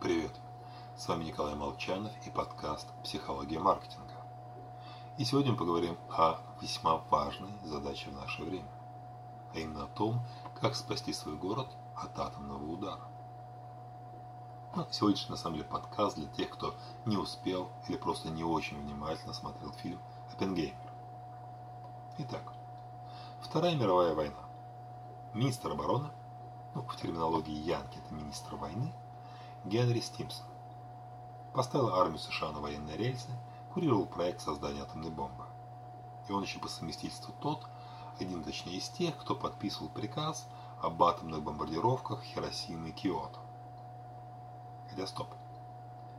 Привет! С вами Николай Молчанов и подкаст «Психология маркетинга». И сегодня мы поговорим о весьма важной задаче в наше время, а именно о том, как спасти свой город от атомного удара. Ну, сегодняшний, на самом деле, подкаст для тех, кто не успел или просто не очень внимательно смотрел фильм «Оппенгеймер». Итак, Вторая мировая война. Министр обороны, ну, в терминологии Янки это министр войны – Генри Стимсон. Поставил армию США на военные рельсы, курировал проект создания атомной бомбы. И он еще по совместительству тот, один точнее из тех, кто подписывал приказ об атомных бомбардировках Хиросимы и Киото. Хотя стоп,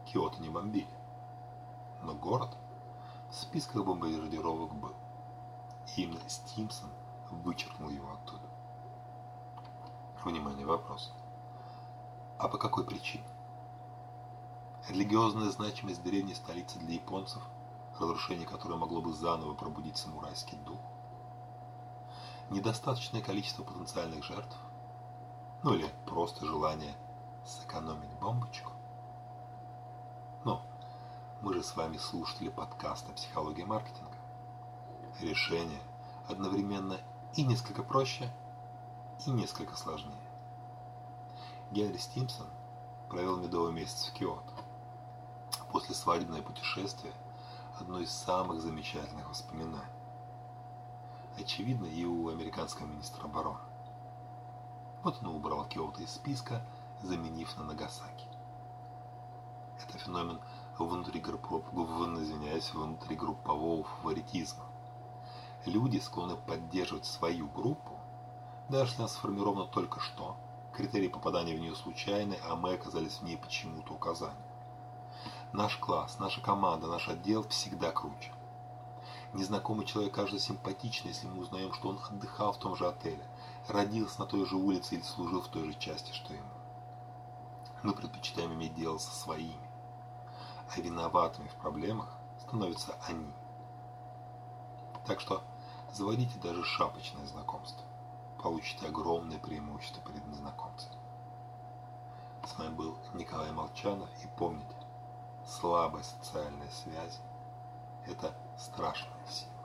Киото не бомбили. Но город в списках бомбардировок был. И именно Стимсон вычеркнул его оттуда. Внимание, вопрос. А по какой причине? Религиозная значимость древней столицы для японцев, разрушение которой могло бы заново пробудить самурайский дух? Недостаточное количество потенциальных жертв? Ну или просто желание сэкономить бомбочку? Но мы же с вами слушатели подкаста «Психология маркетинга». Решение одновременно и несколько проще, и несколько сложнее. Генри Стимсон провел медовый месяц в Киото. После свадебное путешествие – одно из самых замечательных воспоминаний. Очевидно, и у американского министра обороны. Вот он убрал Киото из списка, заменив на Нагасаки. Это феномен внутригруппового, фаворитизма. Люди склонны поддерживать свою группу, даже если она сформирована только что – Критерии попадания в нее случайны, а мы оказались в ней почему-то указания. Наш класс, наша команда, наш отдел всегда круче. Незнакомый человек кажется симпатичным, если мы узнаем, что он отдыхал в том же отеле, родился на той же улице или служил в той же части, что и мы. Мы предпочитаем иметь дело со своими, а виноватыми в проблемах становятся они. Так что заводите даже шапочное знакомство получите огромное преимущество перед незнакомцами. С вами был Николай Молчанов и помните, слабая социальная связь – это страшная сила.